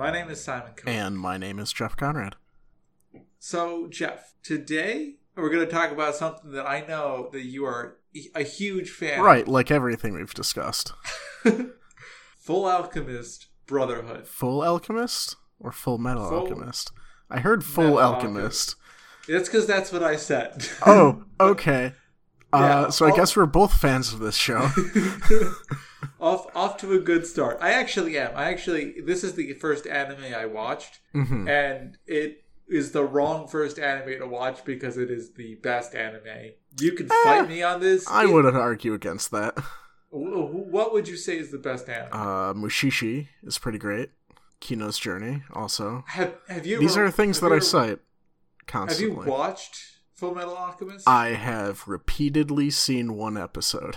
My name is Simon. And my name is Jeff Conrad. So, Jeff, today we're going to talk about something that I know that you are a huge fan Right, like everything we've discussed. Full Alchemist Brotherhood. Full Alchemist or Full Metal Full- Alchemist? I heard Full Metal Alchemist. That's because that's what I said. Oh, okay. Uh, Yeah, so I guess we're both fans of this show. off off to a good start. I actually am. I actually this is the first anime I watched, Mhm. and it is the wrong first anime to watch because it is the best anime. You can fight me on this. I It- wouldn't argue against that. wh- wh- What would you say is the best anime? Uh, Mushishi is pretty great. Kino's Journey also. have Have you? These ever- are things that you I ever- cite Have constantly. you watched Full Metal Alchemist? I have repeatedly seen one episode.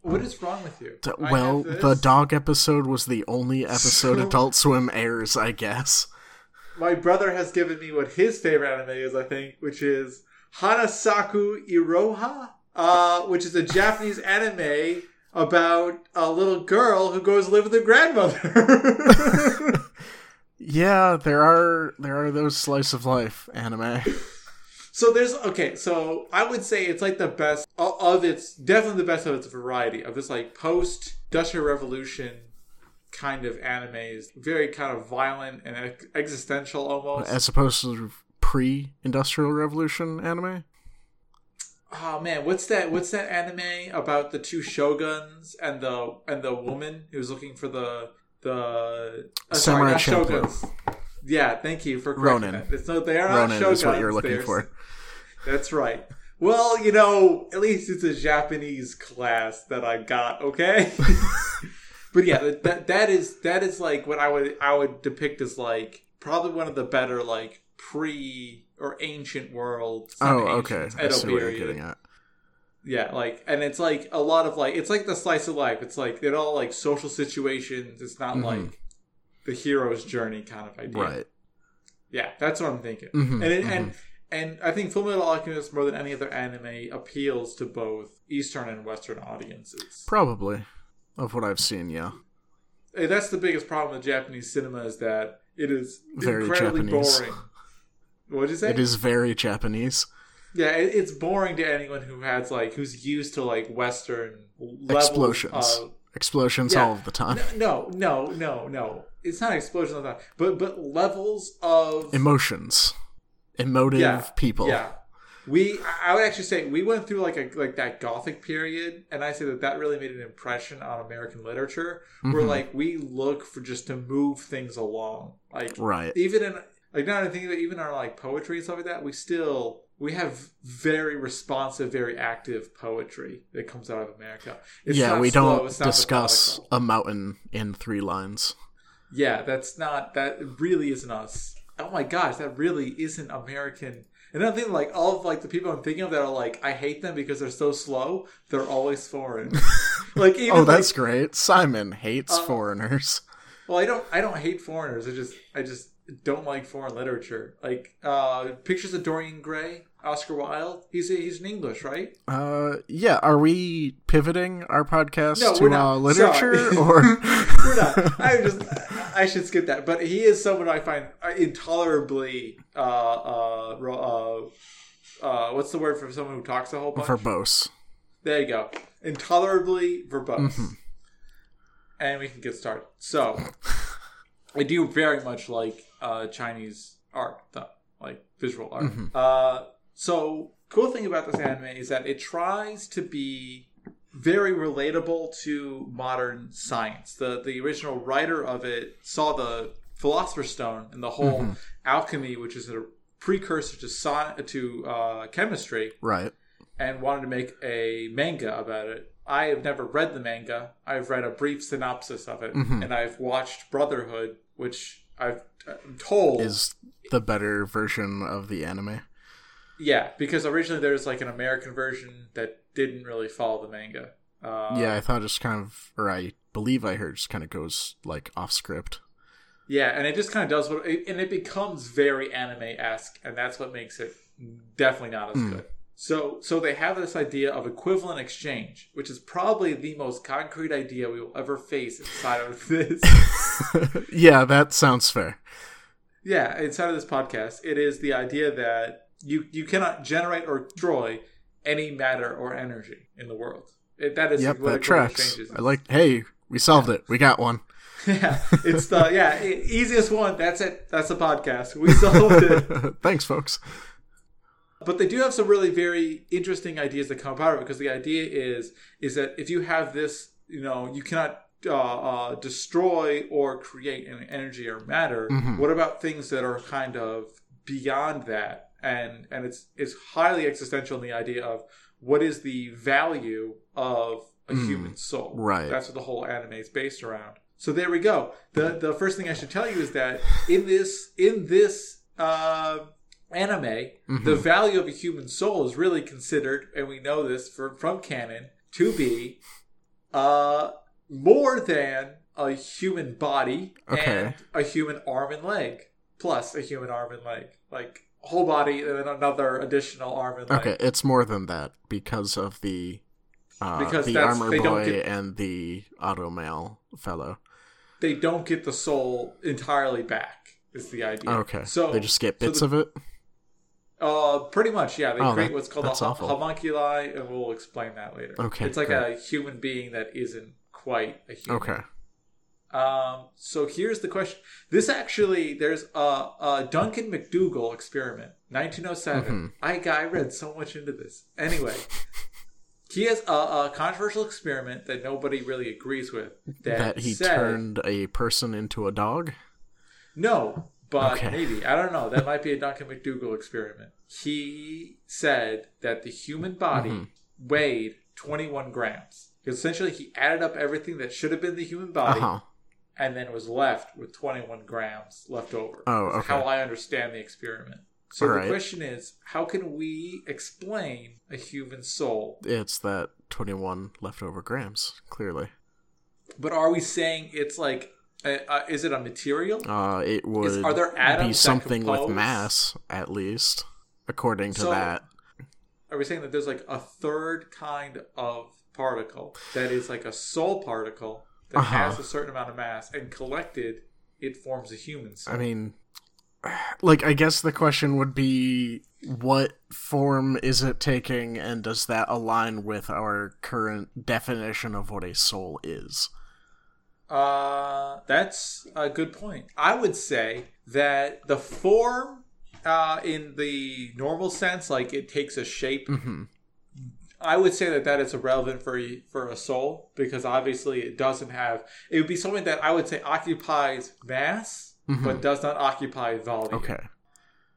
what is wrong with you? D- well, the dog episode was the only episode Adult Swim airs, I guess. My brother has given me what his favorite anime is, I think, which is Hanasaku Iroha, uh, which is a Japanese anime about a little girl who goes live with her grandmother. Yeah, there are there are those slice of life anime. so there's okay. So I would say it's like the best of- its, definitely the best of its variety of this like post Industrial Revolution kind of animes, very kind of violent and ex- existential almost. As opposed to pre-industrial revolution anime. Oh man, what's that? What's that anime about the two shoguns and the and the woman who's looking for the the uh, Samurai not shoguns. Yeah, thank you for correcting Ronin. that. It's no, they are not Ronin shoguns. is what you're looking they're- for. That's right. Well, you know, at least it's a Japanese class that I got. Okay. but yeah, that, that is that is like what I would I would depict as like probably one of the better like pre or ancient world. Oh, okay. I see what you're getting at. Yeah, like, and it's like a lot of like, it's like the slice of life. It's like they're all like social situations. It's not Mhm. like the hero's journey kind of idea. Right. Yeah, that's what I'm thinking. Mhm, And it, and and I think Full Metal Alchemist more than any other anime appeals to both Eastern and Western audiences. Probably. Of what I've seen, yeah. And that's the biggest problem with Japanese cinema is that it is Very incredibly Japanese. boring. What'd you say? It is very Japanese. Yeah, it, it's boring to anyone who has like who's used to like Western Explosions. of Explosions Yeah. all of the time. No, no, no, no. It's not explosions like that, but but levels of Emotions. Emotive Yeah, people. yeah. We, I would actually say we went through like a like that Gothic period, and I say that that really made an impression on American literature, where Mhm. like we look for just to move things along, like Right. even in like now I think that even our like poetry and stuff like that, we still we have very responsive, very active poetry that comes out of America. It's yeah, not we slow, don't discuss methodical. a mountain in three lines. Yeah, that's not that really isn't us. Oh my gosh, that really isn't American. And I think like all of like the people I'm thinking of that are like I hate them because they're so slow. They're always foreign. like even oh, that's like, great. Simon hates Uh, foreigners. well, I don't I don't hate foreigners. I just I just don't like foreign literature. Like uh pictures of Dorian Gray, Oscar Wilde. He's he's in English, right? Uh, yeah. Are we pivoting our podcast No, to uh, literature Sorry. or? We're not. I just I should skip that. But he is someone I find intolerably uh uh uh uh what's the word for someone who talks a whole bunch? verbose. there you go. Intolerably verbose. Mhm. And we can get started. So I do very much like uh Chinese art though. Like visual art. Mhm. Uh so cool thing about this anime is that it tries to be very relatable to modern science. The the original writer of it saw the Philosopher's Stone and the whole Mhm. alchemy, which is a precursor to sci- to uh, chemistry, Right. and wanted to make a manga about it. I have never read the manga. I've read a brief synopsis of it, Mhm. and I've watched Brotherhood, which I've I'm told Is the better version of the anime. yeah, because originally there's like an American version that didn't really follow the manga. Uh, yeah, I thought it just kind of, or I believe I heard, just kind of goes like off script. Yeah, and it just kind of does what, and it becomes very anime esque, and that's what makes it definitely not as Hmm. good. So, so they have this idea of equivalent exchange, which is probably the most concrete idea we will ever face inside of this. yeah, that sounds fair. yeah, inside of this podcast, it is the idea that you you cannot generate or destroy any matter or energy in the world. It, that is Yep, what that tracks. exchange is. I like. Hey, we solved it. We got one. yeah, it's the yeah easiest one. That's it. That's the podcast. We solved it. Thanks, folks. But they do have some really very interesting ideas that come out of it because the idea is is that if you have this, you know, you cannot uh, uh, destroy or create an energy or matter. Mhm. What about things that are kind of beyond that? And and it's it's highly existential in the idea of what is the value of a Mm. human soul. Right. That's what the whole anime is based around. So there we go. The the first thing I should tell you is that in this in this uh, anime, Mhm. the value of a human soul is really considered, and we know this from from canon, to be uh, more than a human body Okay. and a human arm and leg, plus a human arm and leg, like whole body and then another additional arm and leg. Okay, it's more than that because of the uh, Because the armor boy get- and the auto automail fellow. They don't get the soul entirely back. Is the idea? Okay, so they just get so bits the- of it. Uh, pretty much, yeah. They Oh, create that- what's called a awful. homunculi, and we'll explain that later. Okay, it's like great. a human being that isn't quite a human. Okay, Um, so here's the question. This actually, there's a, a Duncan MacDougall experiment, 1907. Mhm. I, I read so much into this. Anyway, he has a, a controversial experiment that nobody really agrees with. That, that he said, turned a person into a dog. No, but Okay. maybe. I don't know. That might be a Duncan MacDougall experiment. He said that the human body Mhm. weighed 21 grams. Essentially, he added up everything that should have been the human body huh. and then was left with 21 grams left over. Oh, That's okay. How I understand the experiment. So the Alright. question is, how can we explain a human soul? It's that twenty-one leftover grams. Clearly, But are we saying it's like, uh, uh, is it a material? uh, it would are there atoms be something with mass, at least, according to So- that. are we saying that there's like a third kind of particle that is like a soul particle that Uh-huh. has a certain amount of mass and collected it forms a human soul I mean, like, I guess the question would be what form is it taking, and does that align with our current definition of what a soul is? Uh that's a good point i would say that the form uh in the normal sense like it takes a shape hmm i would say that that is irrelevant for a, for a soul because obviously it doesn't have it would be something that i would say occupies mass Mhm. but does not occupy volume Okay.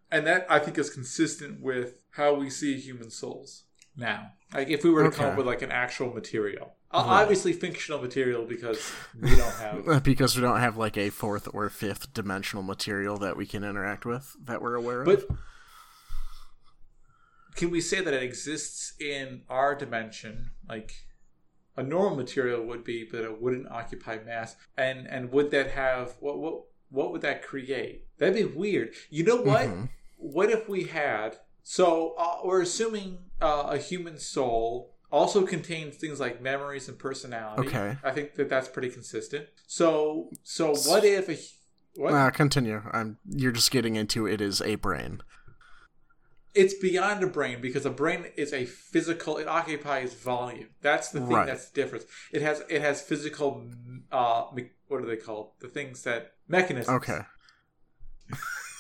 and that I think is consistent with how we see human souls now. Like if we were to come up with like an actual material, Right. obviously fictional material because we don't have. Uh, Because we don't have, like, a fourth or fifth dimensional material that we can interact with that we're aware But of. can we say that it exists in our dimension? Like a normal material would be, but it wouldn't occupy mass. And and would that have what what what would that create? That'd be weird. You know what? Mhm. what if we had so uh, we're assuming uh, a human soul also contains things like memories and personality Okay. i think that that's pretty consistent so so what if a what Uh, continue. I'm. You're just getting into it is a brain. it's beyond a brain because a brain is a physical it occupies volume that's the thing Right. that's the difference it has it has physical uh what are they called the things that mechanisms Okay.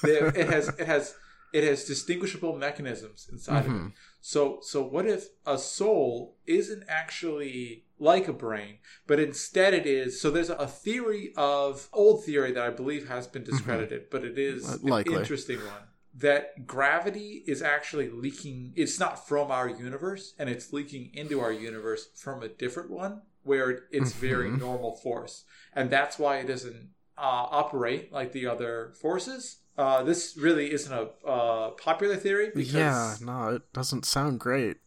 They- it has it has it has distinguishable mechanisms inside of it Mhm. So so what if a soul isn't actually like a brain, but instead it is so there's a theory of old theory that I believe has been discredited, but it is Uh, an interesting one. That gravity is actually leaking it's not from our universe and it's leaking into our universe from a different one where it's very Mhm. normal force. And that's why it doesn't uh, operate like the other forces. Uh, this really isn't a uh, popular theory because Yeah. No, it doesn't sound great.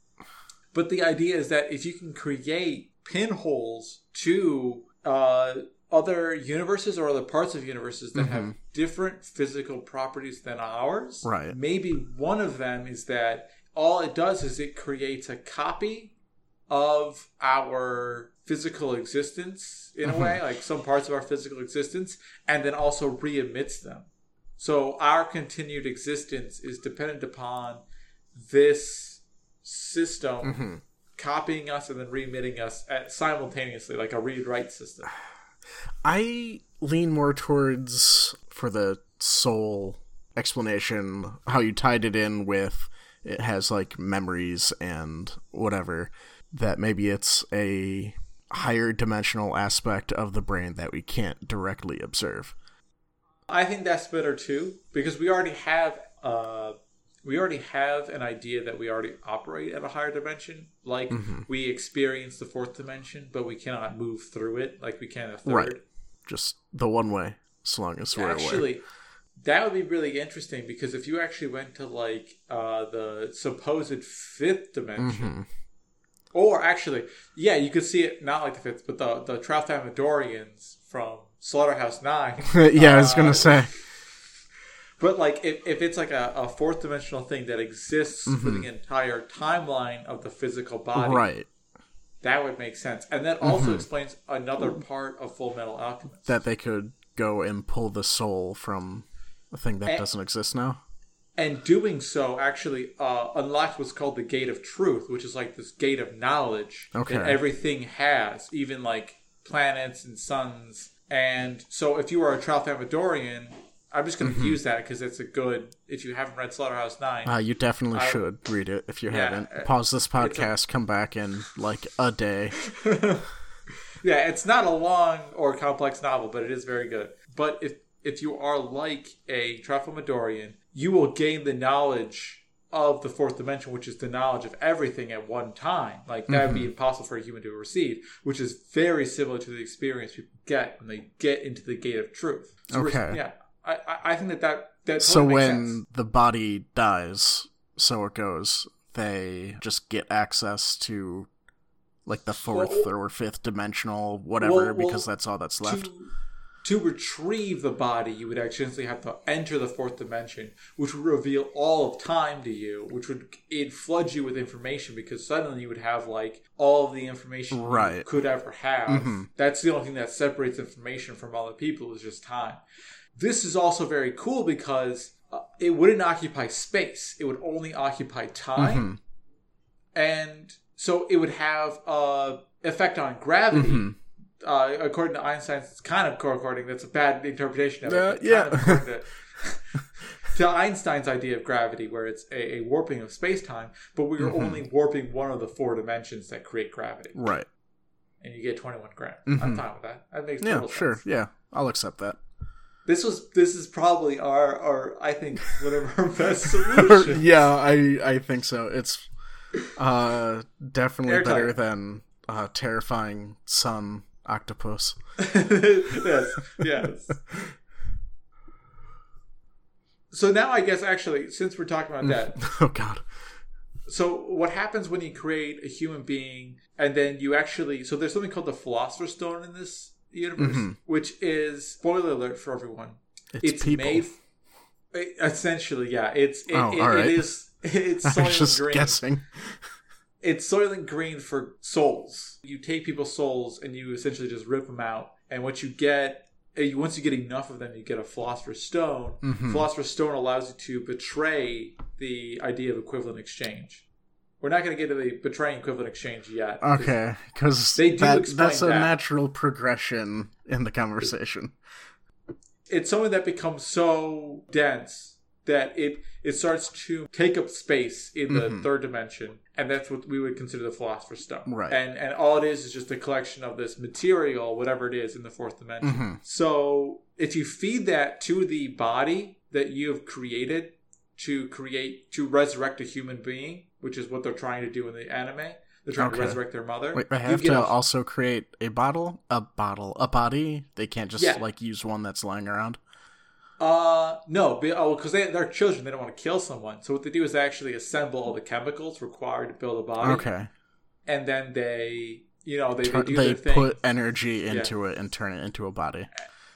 but the idea is that if you can create pinholes to uh, other universes or other parts of universes that have different physical properties than ours, Right. maybe one of them is that all it does is it creates a copy of our physical existence in a way, like some parts of our physical existence, and then also re emits them. So our continued existence is dependent upon this system Mm-hmm. copying us and then re emitting us at, simultaneously, like a read write system. I lean more towards for the soul explanation how you tied it in with it has like memories and whatever that maybe it's a higher dimensional aspect of the brain that we can't directly observe. I think that's better too because we already have uh we already have an idea that we already operate at a higher dimension. Like Mm-hmm. we experience the fourth dimension, but we cannot move through it like we can a third. Right. Just the one way, as long as we're. Actually, that would be really interesting because if you actually went to like uh, the supposed fifth dimension, Mhm. or actually, yeah, you could see it not like the fifth, but the the Tralfamadorians from Slaughterhouse Nine. yeah, I was Uh, gonna say. But like, if, if it's like a, a fourth dimensional thing that exists for Mm-hmm. the entire timeline of the physical body, Right. that would make sense, and that also Mm-hmm. explains another part of Full Metal Alchemist. That they could go and pull the soul from a thing that Eh. doesn't exist now. and doing so actually uh, unlocked what's called the gate of truth, which is like this gate of knowledge Okay. that everything has, even like planets and suns. And so, if you are a Tralfamadorian, I'm just going to use that because it's a good. If you haven't read Slaughterhouse Nine, Uh, you definitely I- should read it if you Yeah, haven't. uh, Pause this podcast, come back in like a day. yeah, it's not a long or complex novel, but it is very good. But if if you are like a Tralfamadorian, you will gain the knowledge of the fourth dimension, which is the knowledge of everything at one time. Like that would be mm-hmm. impossible for a human to receive, which is very similar to the experience people get when they get into the gate of truth. So Okay. yeah, I, I think that that that so totally makes when sense. the body dies, so it goes, they just get access to like the fourth Well- or fifth dimensional whatever Well, well, because that's all that's left. To, to retrieve the body, you would actually have to enter the fourth dimension, which would reveal all of time to you, which would it flood you with information because suddenly you would have like all of the information you Right. could ever have. Mhm. That's the only thing that separates information from other people is just time. This is also very cool because uh, it wouldn't occupy space; it would only occupy time Mhm. and so it would have a effect on gravity. Mhm. Uh, according to Einstein, it's kind of according. That's a bad interpretation of it. Uh, yeah. kind of to, to Einstein's idea of gravity, where it's a, a warping of space time, but we are Mhm. only warping one of the four dimensions that create gravity, Right. and you get twenty one grand. Mhm. I'm fine with that. That makes Yeah, sure. sense. Yeah, I'll accept that. This was this is probably our our I think whatever our best solutions. yeah, I I think so. It's uh definitely Airtight. better than uh terrifying sun octopus. yes, yes. So now I guess actually, since we're talking about that, oh god. so what happens when you create a human being and then you actually so there's something called the Philosopher's Stone in this universe, Mhm. which is spoiler alert for everyone. It's, It's, people. made essentially, yeah. It's it, Oh, it- right. it is it's I was just Green. guessing. It's Soylent Green for souls. You take people's souls and you essentially just rip them out, and what you get, eh, once you get enough of them, you get a Philosopher's Stone. Mhm. Philosopher's Stone allows you to betray the idea of equivalent exchange. We're not going to get to the betraying equivalent exchange yet. Okay, because They do that, that's a that. natural progression in the conversation. It's something that becomes so dense that it it starts to take up space in the Mhm. third dimension, and that's what we would consider the Philosopher's Stone. Right. And and all it is is just a collection of this material, whatever it is, in the fourth dimension. Mhm. So if you feed that to the body that you have created to create to resurrect a human being, which is what they're trying to do in the anime. They're trying Okay. to resurrect their mother. Wait, You have to a- also create a bottle, a bottle, a body. They can't just Yeah. like use one that's lying around. Uh, no, be, oh, because they, they're children. They don't want to kill someone. So what they do is they actually assemble all the chemicals required to build a body. Okay, And then they, you know, they, Tur- do they their thing. put energy into it and turn it into a body.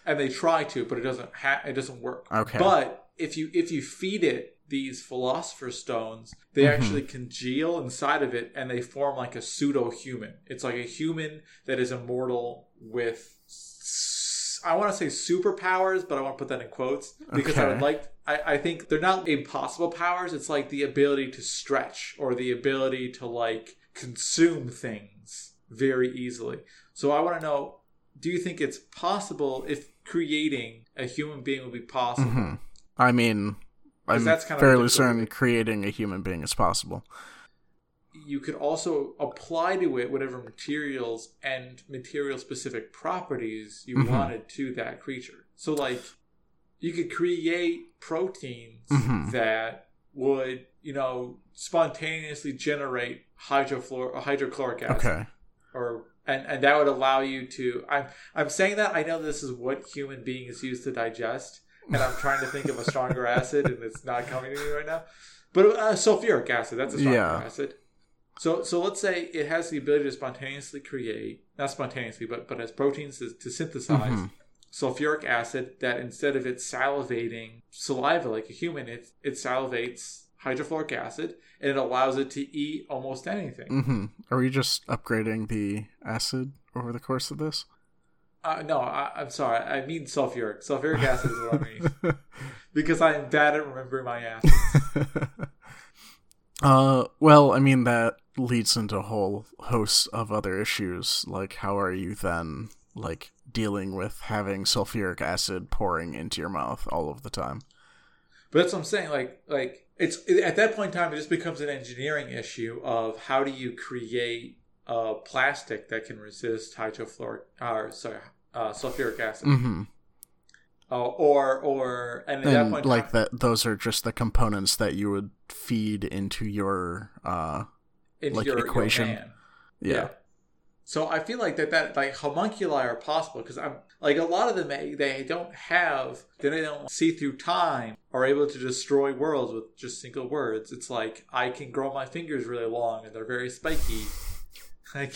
and they try to, but it doesn't ha- it doesn't work. Okay. But if you if you feed it these philosopher's stones, they Mhm. actually congeal inside of it and they form like a pseudo human. It's like a human that is immortal with, I want to say superpowers, but I want to put that in quotes because I would like, I, I think they're not impossible powers. It's like the ability to stretch or the ability to like consume things very easily. So I want to know do you think it's possible if creating a human being would be possible? hmm I mean, I'm that's kind of fairly certain creating a human being is possible. You could also apply to it whatever materials and material specific properties you Mhm. wanted to that creature. So, like, you could create proteins Mhm. that would, you know, spontaneously generate hydrofluor- hydrochloric acid, Okay. or and, and that would allow you to. I'm I'm saying that I know this is what human beings use to digest, and I'm trying to think of a stronger acid, and it's not coming to me right now. But uh, sulfuric acid, that's a stronger Yeah. acid. So, so let's say it has the ability to spontaneously create, not spontaneously, but but as proteins to, to synthesize Mhm. sulfuric acid. That instead of it salivating saliva like a human, it it salivates hydrofluoric acid, and it allows it to eat almost anything. hmm Are we just upgrading the acid over the course of this? Uh, no, I, I'm sorry. I mean sulfuric. Sulfuric acid is what I mean because I am bad at remembering my acids. uh, well, I mean that leads into a whole host of other issues. Like, how are you then like dealing with having sulfuric acid pouring into your mouth all of the time? But that's what I'm saying. Like, like it's at that point in time, it just becomes an engineering issue of how do you create a plastic that can resist hydrofluoric, or sorry, uh, sulfuric acid, hmm uh, or or and at that And point, like that, those are just the components that you would feed into your uh, into like your, your equation. man. yeah. So I feel like that that like homunculi are possible because I'm like a lot of them they, they don't have they don't see through time are able to destroy worlds with just single words. It's like I can grow my fingers really long and they're very spiky. Like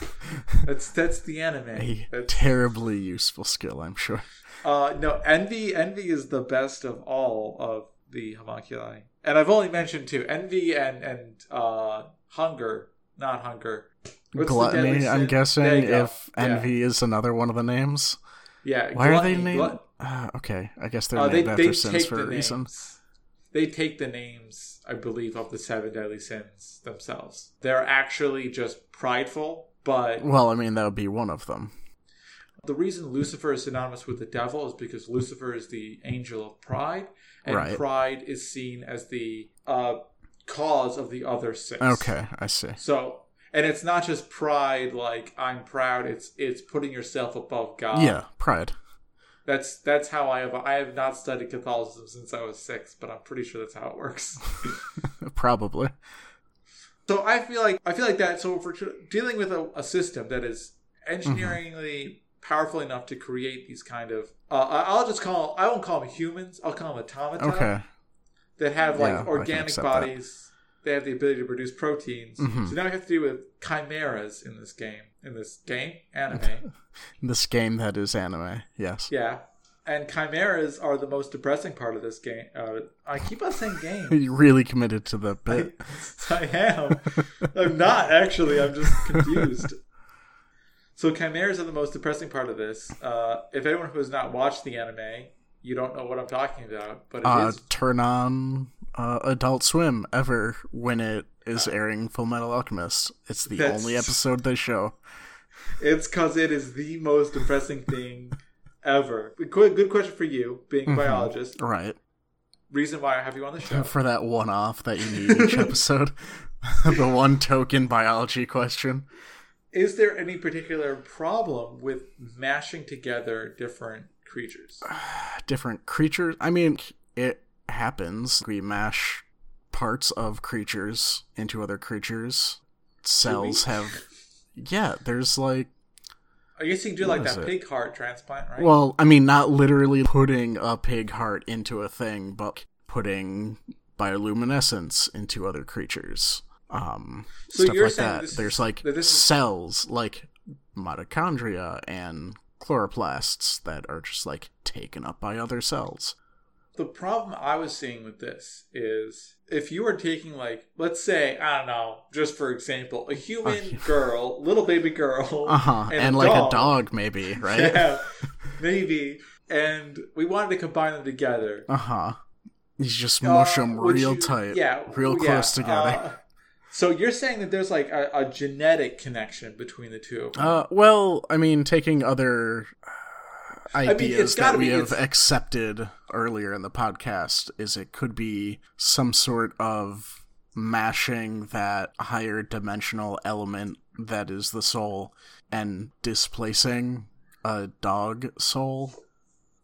that's that's the anime. a That's, terribly useful skill, I'm sure. Uh, no, envy envy is the best of all of the homunculi, and I've only mentioned two: envy and and uh, hunger, not hunger. What's Gluttony, I'm guessing, if Yeah. envy is another one of the names. Yeah, Why are they named? glut- Uh, okay, I guess they're Uh, they named they after sins take for a reason. names. They take the names, I believe, of the seven deadly sins themselves. They're actually just prideful, but Well, I mean, that would be one of them. The reason Lucifer is synonymous with the devil is because Lucifer is the angel of pride, and Right. pride is seen as the uh, cause of the other six. Okay, I see. So, and it's not just pride like I'm proud. It's it's putting yourself above God. yeah, pride. That's that's how I have I have not studied Catholicism since I was six, but I'm pretty sure that's how it works. Probably. so I feel like I feel like that. So if we're dealing with a, a system that is engineeringly powerful enough to create these kind of, uh, I- I'll just call I won't call them humans. I'll call them automata Okay. that have like can organic accept that. bodies. They have the ability to produce proteins. Mhm. So now we have to deal with chimeras in this game. In this game, anime. This game that is anime. Yes. Yeah. And chimeras are the most depressing part of this game. Uh, I keep on saying game. You really committed to the I, bit. I am. I'm not actually. I'm just confused. So chimeras are the most depressing part of this. Uh, if anyone who has not watched the anime, you don't know what I'm talking about. But it is Uh, turn on uh, Adult Swim ever when it is airing Full Metal Alchemist. It's the That's- only episode they show. It's because it is the most depressing thing ever. Good, question for you, being a Mhm. biologist. Right. Reason why I have you on the show. For that one off that you need each episode. the one token biology question. Is there any particular problem with mashing together different creatures? different creatures. I mean, it happens. We mash parts of creatures into other creatures. Cells have. Yeah, there's like. I guess you can do like that it? pig heart transplant, right? Well, I mean, not literally putting a pig heart into a thing, but putting bioluminescence into other creatures. Um, So stuff like that. this There's like that this is- cells, like mitochondria and chloroplasts that are just like taken up by other cells. the problem I was seeing with this is if you were taking like let's say I don't know just for example a human girl little baby girl Uh huh. And, and, a like dog. a dog, maybe, right? yeah maybe and we wanted to combine them together Uh huh. You just mush Uh, them real you- tight, yeah real yeah, close together. uh, so you're saying that there's like a, a genetic connection between the two. Uh, well, I mean, taking other uh, mean, ideas it's that we be- have accepted earlier in the podcast is it could be some sort of mashing that higher dimensional element that is the soul and displacing a dog soul.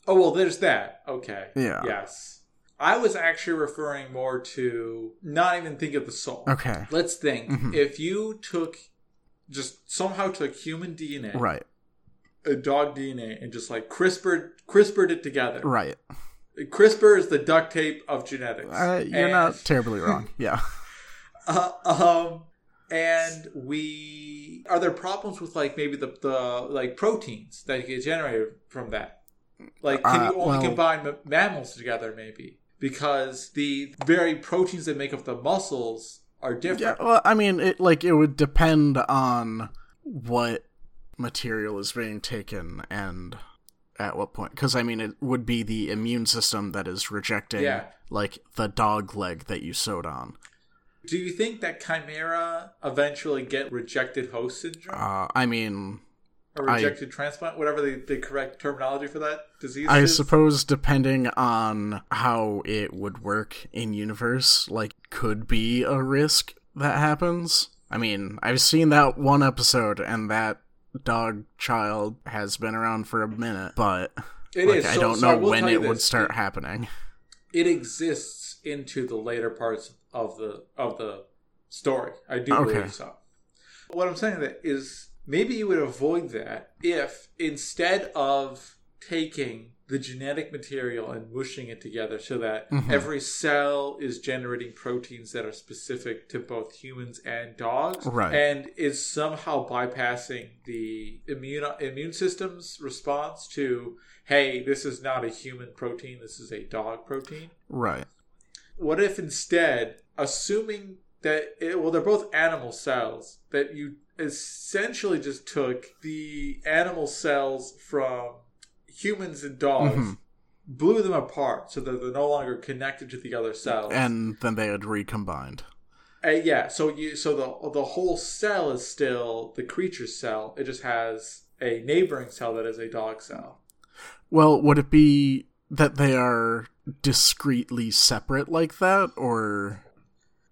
Oh well, there's that. Okay. Yeah. Yes. I was actually referring more to not even think of the soul. Okay. Let's think. Mhm. If you took just somehow took human DNA, Right. a dog DNA, and just like CRISPR CRISPRed it together. Right. CRISPR is the duct tape of genetics. Uh, you're And- not terribly wrong. Yeah. Uh, um, and we are there problems with like maybe the the like proteins that get generated from that? Like, can Uh, you only well- combine ma- mammals together? Maybe because the very proteins that make up the muscles are different. Yeah, well, I mean, it like it would depend on what material is being taken and at what point. Because I mean, it would be the immune system that is rejecting, Yeah. like the dog leg that you sewed on. Do you think that chimera eventually get rejected host syndrome Uh, I mean, I- rejected transplant, whatever the, the correct terminology for that disease I is? suppose depending on how it would work in universe, like could be a risk that happens. I mean, I've seen that one episode and that dog child has been around for a minute, but It like. I don't so I know will when it would start happening. it exists into the later parts of the of the story. I do Okay. believe so. What I'm saying that is maybe you would avoid that if instead of taking the genetic material and mushing it together so that Mhm. every cell is generating proteins that are specific to both humans and dogs Right. and is somehow bypassing the immune immune system's response to hey this is not a human protein this is a dog protein Right. what if instead assuming that it, well they're both animal cells that you essentially just took the animal cells from humans and dogs Mhm. blew them apart so that they're no longer connected to the other cells And then they had recombined. Uh, yeah, so you so the the whole cell is still the creature's cell. It just has a neighboring cell that is a dog cell. Well, would it be that they are discreetly separate like that, or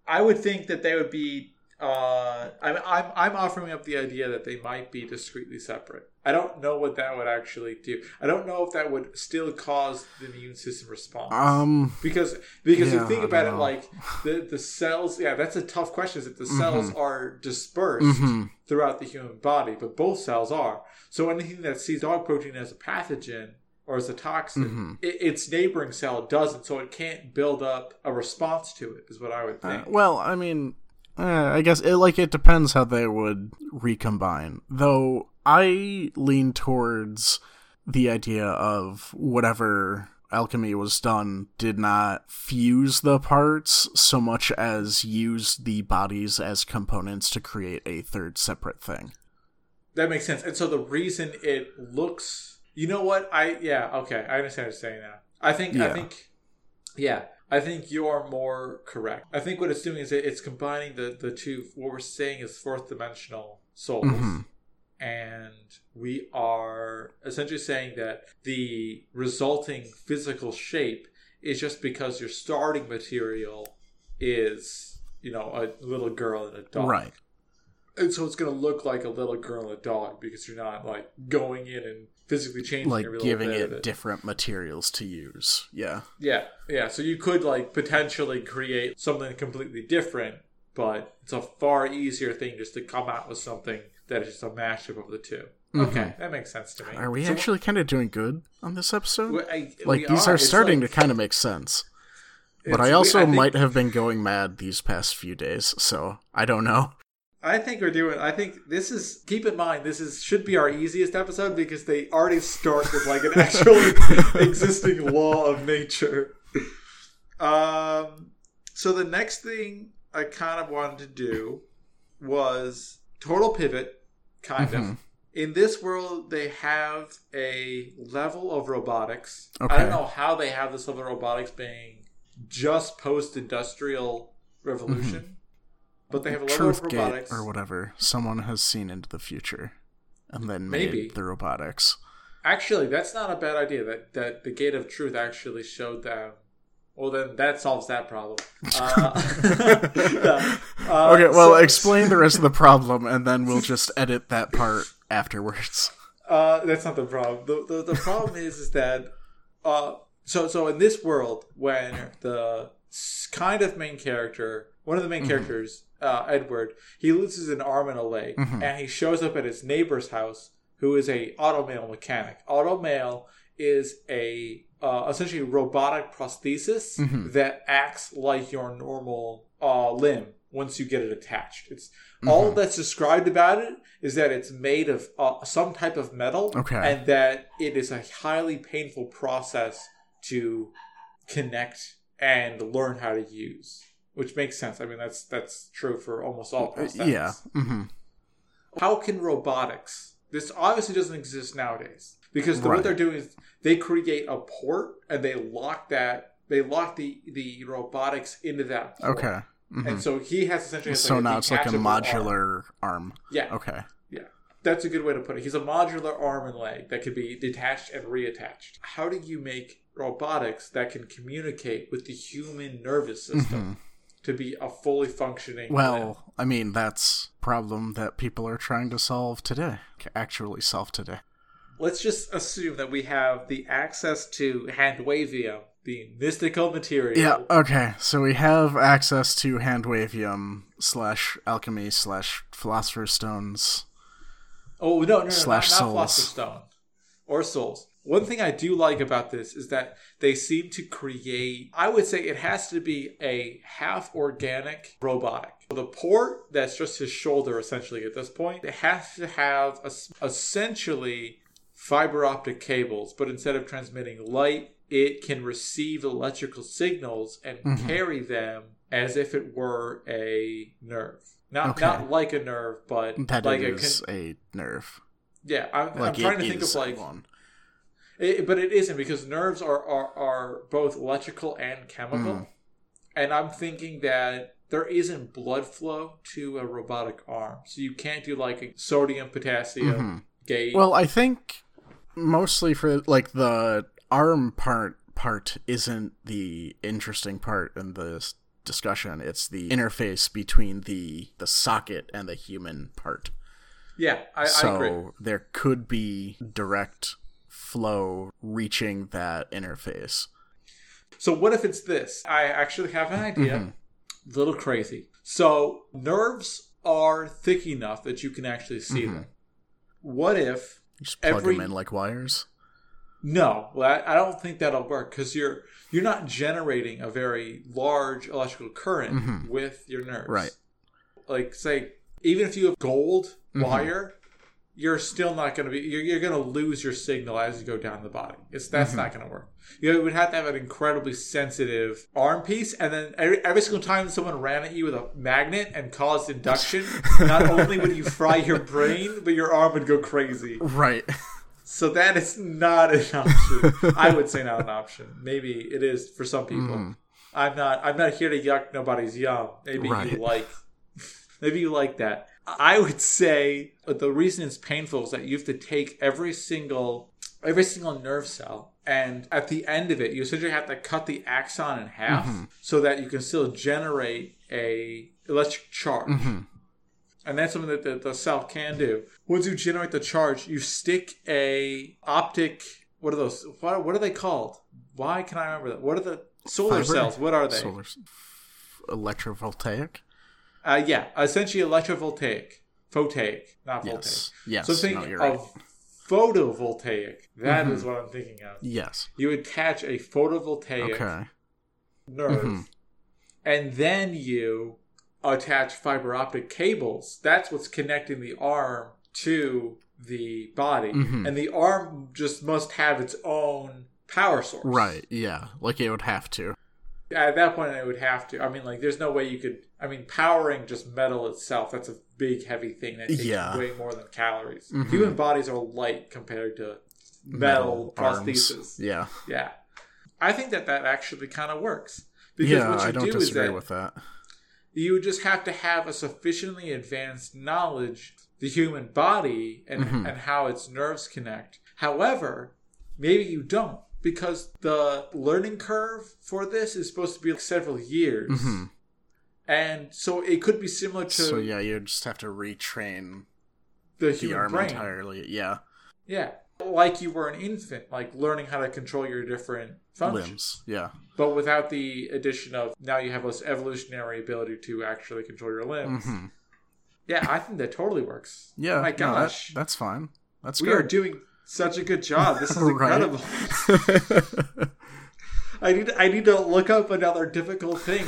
I would think that they would be. Uh, I'm I'm I'm offering up the idea that they might be discreetly separate. I don't know what that would actually do. I don't know if that would still cause the immune system response. um, because because Yeah, you think about it know. like the the cells yeah that's a tough question is if the cells are dispersed mhm. throughout the human body, but both cells are. So anything that sees dog protein as a pathogen or as a toxin, Mhm. it, its neighboring cell doesn't, so it can't build up a response to it. Is what I would Uh, think. well, I mean, uh, I guess it like it depends how they would recombine. Though I lean towards the idea of whatever alchemy was done did not fuse the parts so much as use the bodies as components to create a third separate thing. that makes sense. And so the reason it looks, you know what? I yeah okay, I understand what you're saying now. I think I think yeah. I think you're more correct. I think what it's doing is it, it's combining the, the two. What we're saying is fourth dimensional souls. Mhm. and we are essentially saying that the resulting physical shape is just because your starting material is you know a little girl and a dog Right. and so it's going to look like a little girl and a dog because you're not like going in and physically changing Like giving of it different materials to use. Yeah. yeah yeah so you could like potentially create something completely different but it's a far easier thing just to come out with something that is just a mashup of the 2 Okay, that makes sense to me. Mm-hmm. Are we So, actually kind of doing good on this episode? I- like these are, It's starting like- to kind of make sense. But I we- also think- might have been going mad these past few days, so I don't know. I think we're doing. I think this is. Keep in mind, this is should be our easiest episode because they already start with like an actual existing law of nature. Um, so the next thing I kind of wanted to do was total pivot, kind of. Mhm. In this world, they have a level of robotics. I don't know how they have this level of robotics being just post-industrial revolution, but they have a level of Truthgate robotics. or whatever. Someone has seen into the future and then made Maybe. the robotics. Actually, that's not a bad idea. That that the gate of truth actually showed them. Well, then that solves that problem. Uh, uh, okay, well, so- explain the rest of the problem, and then we'll just edit that part afterwards. Uh, that's not the problem. The, the, the problem is is that uh, so so in this world when the kind of main character, one of the main Mhm. characters, uh, Edward, he loses an arm and a leg, Mhm. and he shows up at his neighbor's house, who is a automail mechanic. Automail is a uh, essentially robotic prosthesis Mhm. that acts like your normal uh, limb once you get it attached. It's all Mhm. that's described about it is that it's made of uh, some type of metal, Okay. and that it is a highly painful process to connect and learn how to use. Which makes sense. I mean, that's that's true for almost all prosthetics. yeah. hmm How can robotics? This obviously doesn't exist nowadays because the, Right. what they're doing is they create a port and they lock that. They lock the the robotics into that. Port. Okay. Mhm. And so he has essentially has So like now it's like a detachable arm. modular arm. Yeah, Okay. Yeah, that's a good way to put it. He's a modular arm and leg that could be detached and reattached. How do you make robotics that can communicate with the human nervous system to be a fully functioning? Well, I mean, that's problem that people are trying to solve today. Actually solve today. let's just assume that we have the access to hand wavium, the mystical material. Yeah, okay. So we have access to handwavium slash alchemy slash philosopher's stones. Oh no, no, no, Slash not, not souls. Philosopher's Stone or souls. One thing I do like about this is that they seem to create. I would say it has to be a half organic robotic. The port that's just his shoulder, essentially at this point, it has to have es- essentially fiber optic cables, but instead of transmitting light, it can receive electrical signals and Mhm. carry them as if it were a nerve. Not Okay. not like a nerve, but That like is a con- a nerve. yeah, I'm, I'm Like trying to think of like, one. It, but it isn't because nerves are, are are both electrical and chemical, Mm. and I'm thinking that there isn't blood flow to a robotic arm, so you can't do like a sodium potassium Mhm. gauge. Well, I think mostly for like the arm part part isn't the interesting part in this discussion. It's the interface between the the socket and the human part. yeah, I, so I agree. there could be direct flow reaching that interface. So what if it's this? I actually have an idea. Mhm. A little crazy. So nerves are thick enough that you can actually see Mhm. them. What if You just plug Every- them in like wires. No, well, I don't think that'll work because you're you're not generating a very large electrical current Mhm. with your nerves. Right. Like, say, even if you have gold Mhm. wire, you're still not going to be. You're, you're going to lose your signal as you go down the body. It's that's Mhm. not going to work. You would have to have an incredibly sensitive arm piece, and then every, every single time someone ran at you with a magnet and caused induction, not only would you fry your brain, but your arm would go crazy. Right. So that is not an option. I would say not an option. Maybe it is for some people. Mhm. I'm not. I'm not here to yuck nobody's yum. Maybe you like. Maybe you like that. I would say the reason it's painful is that you have to take every single every single nerve cell, and at the end of it, you essentially have to cut the axon in half Mhm. so that you can still generate a electric charge Mhm. and that's something that the, the cell can do. Once you generate the charge, you stick a optic. What are those? What, what are they called? Why can I remember that? What are the solar Fiber? cells? What are they? Solar electrovoltaic. Uh, yeah, essentially electrovoltaic, photaic, not voltaic. Yes. Yes. So no, think right. of photovoltaic. That is Mhm. what I'm thinking of. Yes. You attach a photovoltaic Okay. nerve, Mhm. and then you attach fiber optic cables. That's what's connecting the arm to the body. Mhm. And the arm just must have its own power source. Right, yeah. Like it would have to. At that point, it would have to. I mean, like, there's no way you could. I mean, powering just metal itself, that's a big, heavy thing that takes Yeah. way more than calories. Mhm. Human bodies are light compared to metal, arms. prosthesis. Yeah. Yeah. I think that that actually kind of works. Because Yeah, what you I don't do is that with that. you would just have to have a sufficiently advanced knowledge the human body and, Mhm. and how its nerves connect. However, maybe you don't because the learning curve for this is supposed to be like several years. Mhm. And so it could be similar to So yeah, you just have to retrain the the human arm brain. entirely. Yeah. Yeah. Like you were an infant, like learning how to control your different functions. Limbs. Yeah. But without the addition of now you have this evolutionary ability to actually control your limbs. hmm Yeah, I think that totally works. Yeah. My no, that- gosh. that's fine. That's we good. are doing such a good job. This is incredible. I need I need to look up another difficult thing.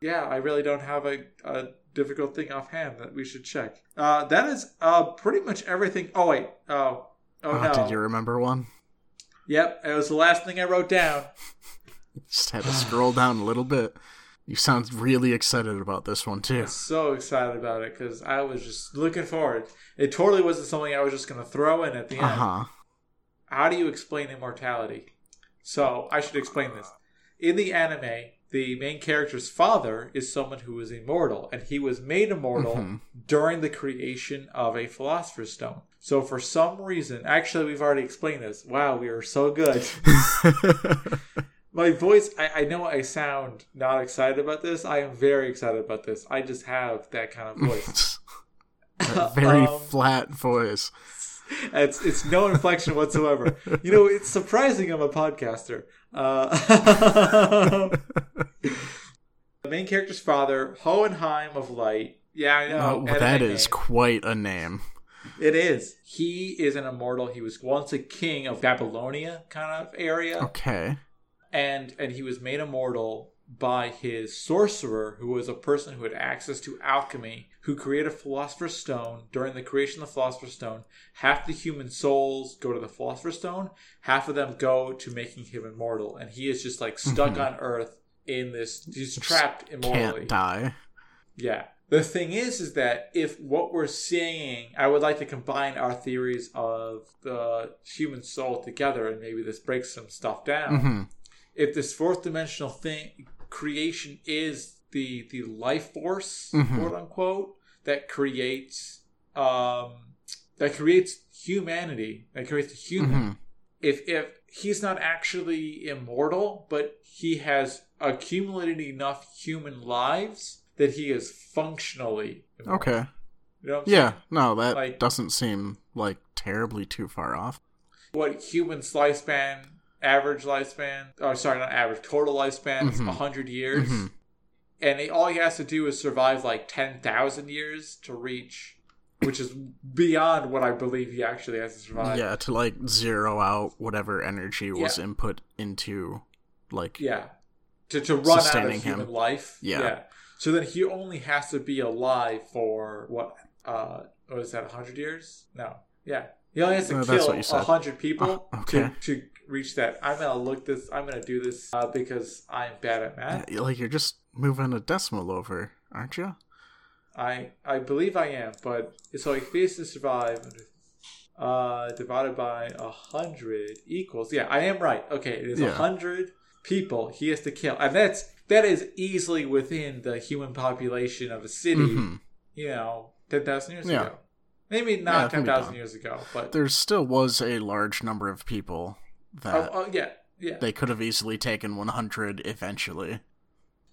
Yeah, I really don't have a, a difficult thing offhand that we should check. Uh, that is uh, pretty much everything. Oh wait. Oh. Oh Oh, no. Did you remember one? Yep, it was the last thing I wrote down. Just had to scroll down a little bit. You sound really excited about this one too. so excited about it because I was just looking forward. It totally wasn't something I was just going to throw in at the end. Uh huh. How do you explain immortality? So I should explain this. In the anime, the main character's father is someone who is immortal, and he was made immortal Mhm. during the creation of a Philosopher's Stone. So for some reason, actually, we've already explained this. Wow, we are so good. My voice, I, I know I sound not excited about this. I am very excited about this. I just have that kind of voice. Very Um, flat voice. It's it's no inflection whatsoever. You know, it's surprising I'm a podcaster. Uh, the main character's father, Hohenheim of Light. Yeah, I know. And that name. quite a name. It is. He is an immortal. He was once a king of Babylonia kind of area, Okay. And and he was made immortal by his sorcerer, who was a person who had access to alchemy, who created a philosopher's stone. During the creation of the philosopher's stone, half the human souls go to the philosopher's stone, half of them go to making him immortal, and he is just like stuck Mhm. on Earth in this. He's trapped immortally. Can't die. Yeah. The thing is, is that if what we're seeing, I would like to combine our theories of the human soul together, and maybe this breaks some stuff down. hmm If this fourth dimensional thing creation is the the life force, Mhm. quote unquote, that creates um that creates humanity, that creates the human. hmm If if he's not actually immortal, but he has accumulated enough human lives that he is functionally immortal. Okay. You know Yeah. saying? No, that Like- doesn't seem like terribly too far off. What human lifespan, average lifespan, oh, sorry, not average, total lifespan is Mhm. 100 years. Mhm. And he, all he has to do is survive like 10,000 years to reach, which is beyond what I believe he actually has to survive. yeah, to like zero out whatever energy was Yeah. input into like Yeah. To, to run out Sustaining of him. human life. Yeah. So then he only has to be alive for what? Uh, what is that? hundred years? No. Yeah. He only has to Uh, that's kill what hundred people Oh, okay. to, to reach that. I'm gonna look this. I'm gonna do this uh, because I'm bad at math. Yeah, like you're just moving a decimal over, aren't you? I I believe I am, but so he faces to survive. Uh, divided by a hundred equals. Yeah, I am right. Okay, it is a Yeah. hundred people he has to kill, and that's that is easily within the human population of a city. Mhm. You know, ten thousand years Yeah. ago. Maybe not can ten thousand years ago, but There still was a large number of people that oh, oh yeah, yeah. they could have easily taken 100 eventually.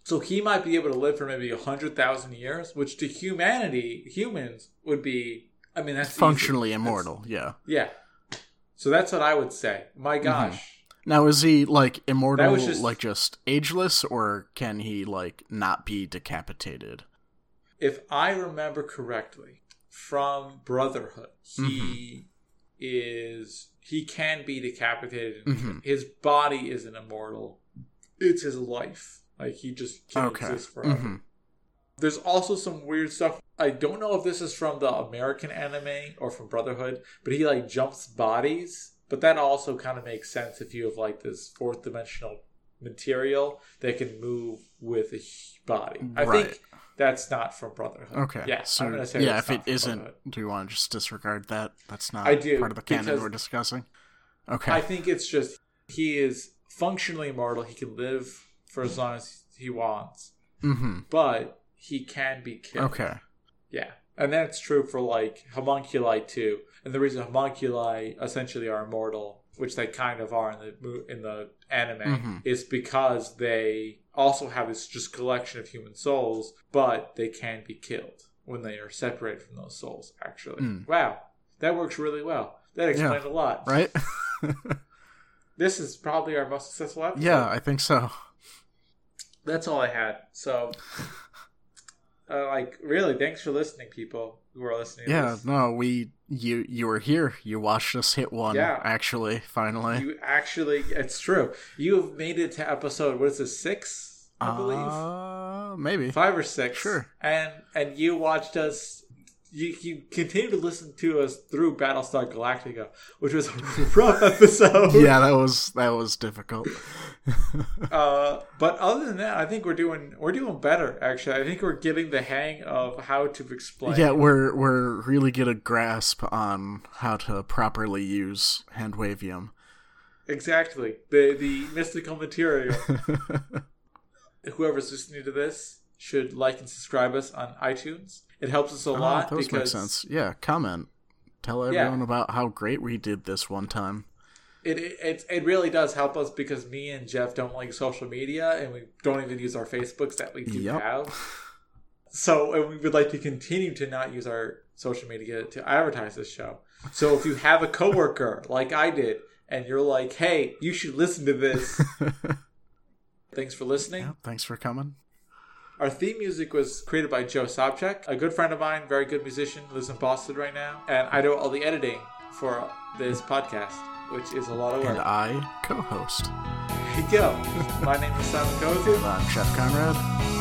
So he might be able to live for maybe a hundred thousand years, which to humanity, humans would be. I mean, that's easy. Functionally That's- immortal, yeah. Yeah. So that's what I would say. My mm-hmm. gosh. Now is he like immortal just- like just ageless or can he like not be decapitated? If I remember correctly from Brotherhood, he mm-hmm. Is he can be decapitated. Mhm. His body isn't immortal. It's his life. Like he just can Okay. exist forever. Mhm. There's also some weird stuff. I don't know if this is from the American anime or from Brotherhood, but he like jumps bodies but that also kind of makes sense if you have like this fourth dimensional material that can move with a body. I Right. think that's not from Brotherhood. Okay. Yeah. So yeah, if it isn't, do you want to just disregard that? That's not I do, part of the canon we're discussing. Okay. I think it's just he is functionally immortal. He can live for as long as he wants, mm-hmm. but he can be killed. Okay. Yeah. And that's true for like homunculi too. And the reason homunculi essentially are immortal, which they kind of are in the in the anime, Mhm. is because they also have this just collection of human souls, but they can be killed when they are separated from those souls. Actually, Mm. wow, that works really well. That explains a lot. Right? This is probably our most successful episode. yeah, I think so. that's all I had. So, uh, like, really, thanks for listening, people who are listening. Yeah, no, we you you were here. You watched us hit one. Yeah. Actually, finally. You actually, it's true. You have made it to episode. What is this? Six, I believe. Uh, maybe. Five or six. Sure. And and you watched us. You, you continue to listen to us through Battlestar Galactica, which was a rough episode. yeah, that was that was difficult. Uh, but other than that, I think we're doing we're doing better. Actually, I think we're getting the hang of how to explain. yeah, we're we're really get a grasp on how to properly use handwavium. exactly the the mystical material. Whoever's listening to this should like and subscribe us on iTunes. It helps us a Oh, lot those because make sense. Yeah, comment. Tell Yeah. everyone about how great we did this one time. it, it it it really does help us because me and Jeff don't like social media and we don't even use our Facebooks that we do Yep. have. So and we would like to continue to not use our social media to advertise this show. So if you have a coworker like I did and you're like, "Hey, you should listen to this." Thanks for listening. Yeah, thanks for coming. Our theme music was created by Joe Sobchak, a good friend of mine, very good musician, lives in Boston right now, and I do all the editing for this podcast, which is a lot of work. And. I co-host. There you go. My name is Simon Gozu. I'm Jeff Conrad.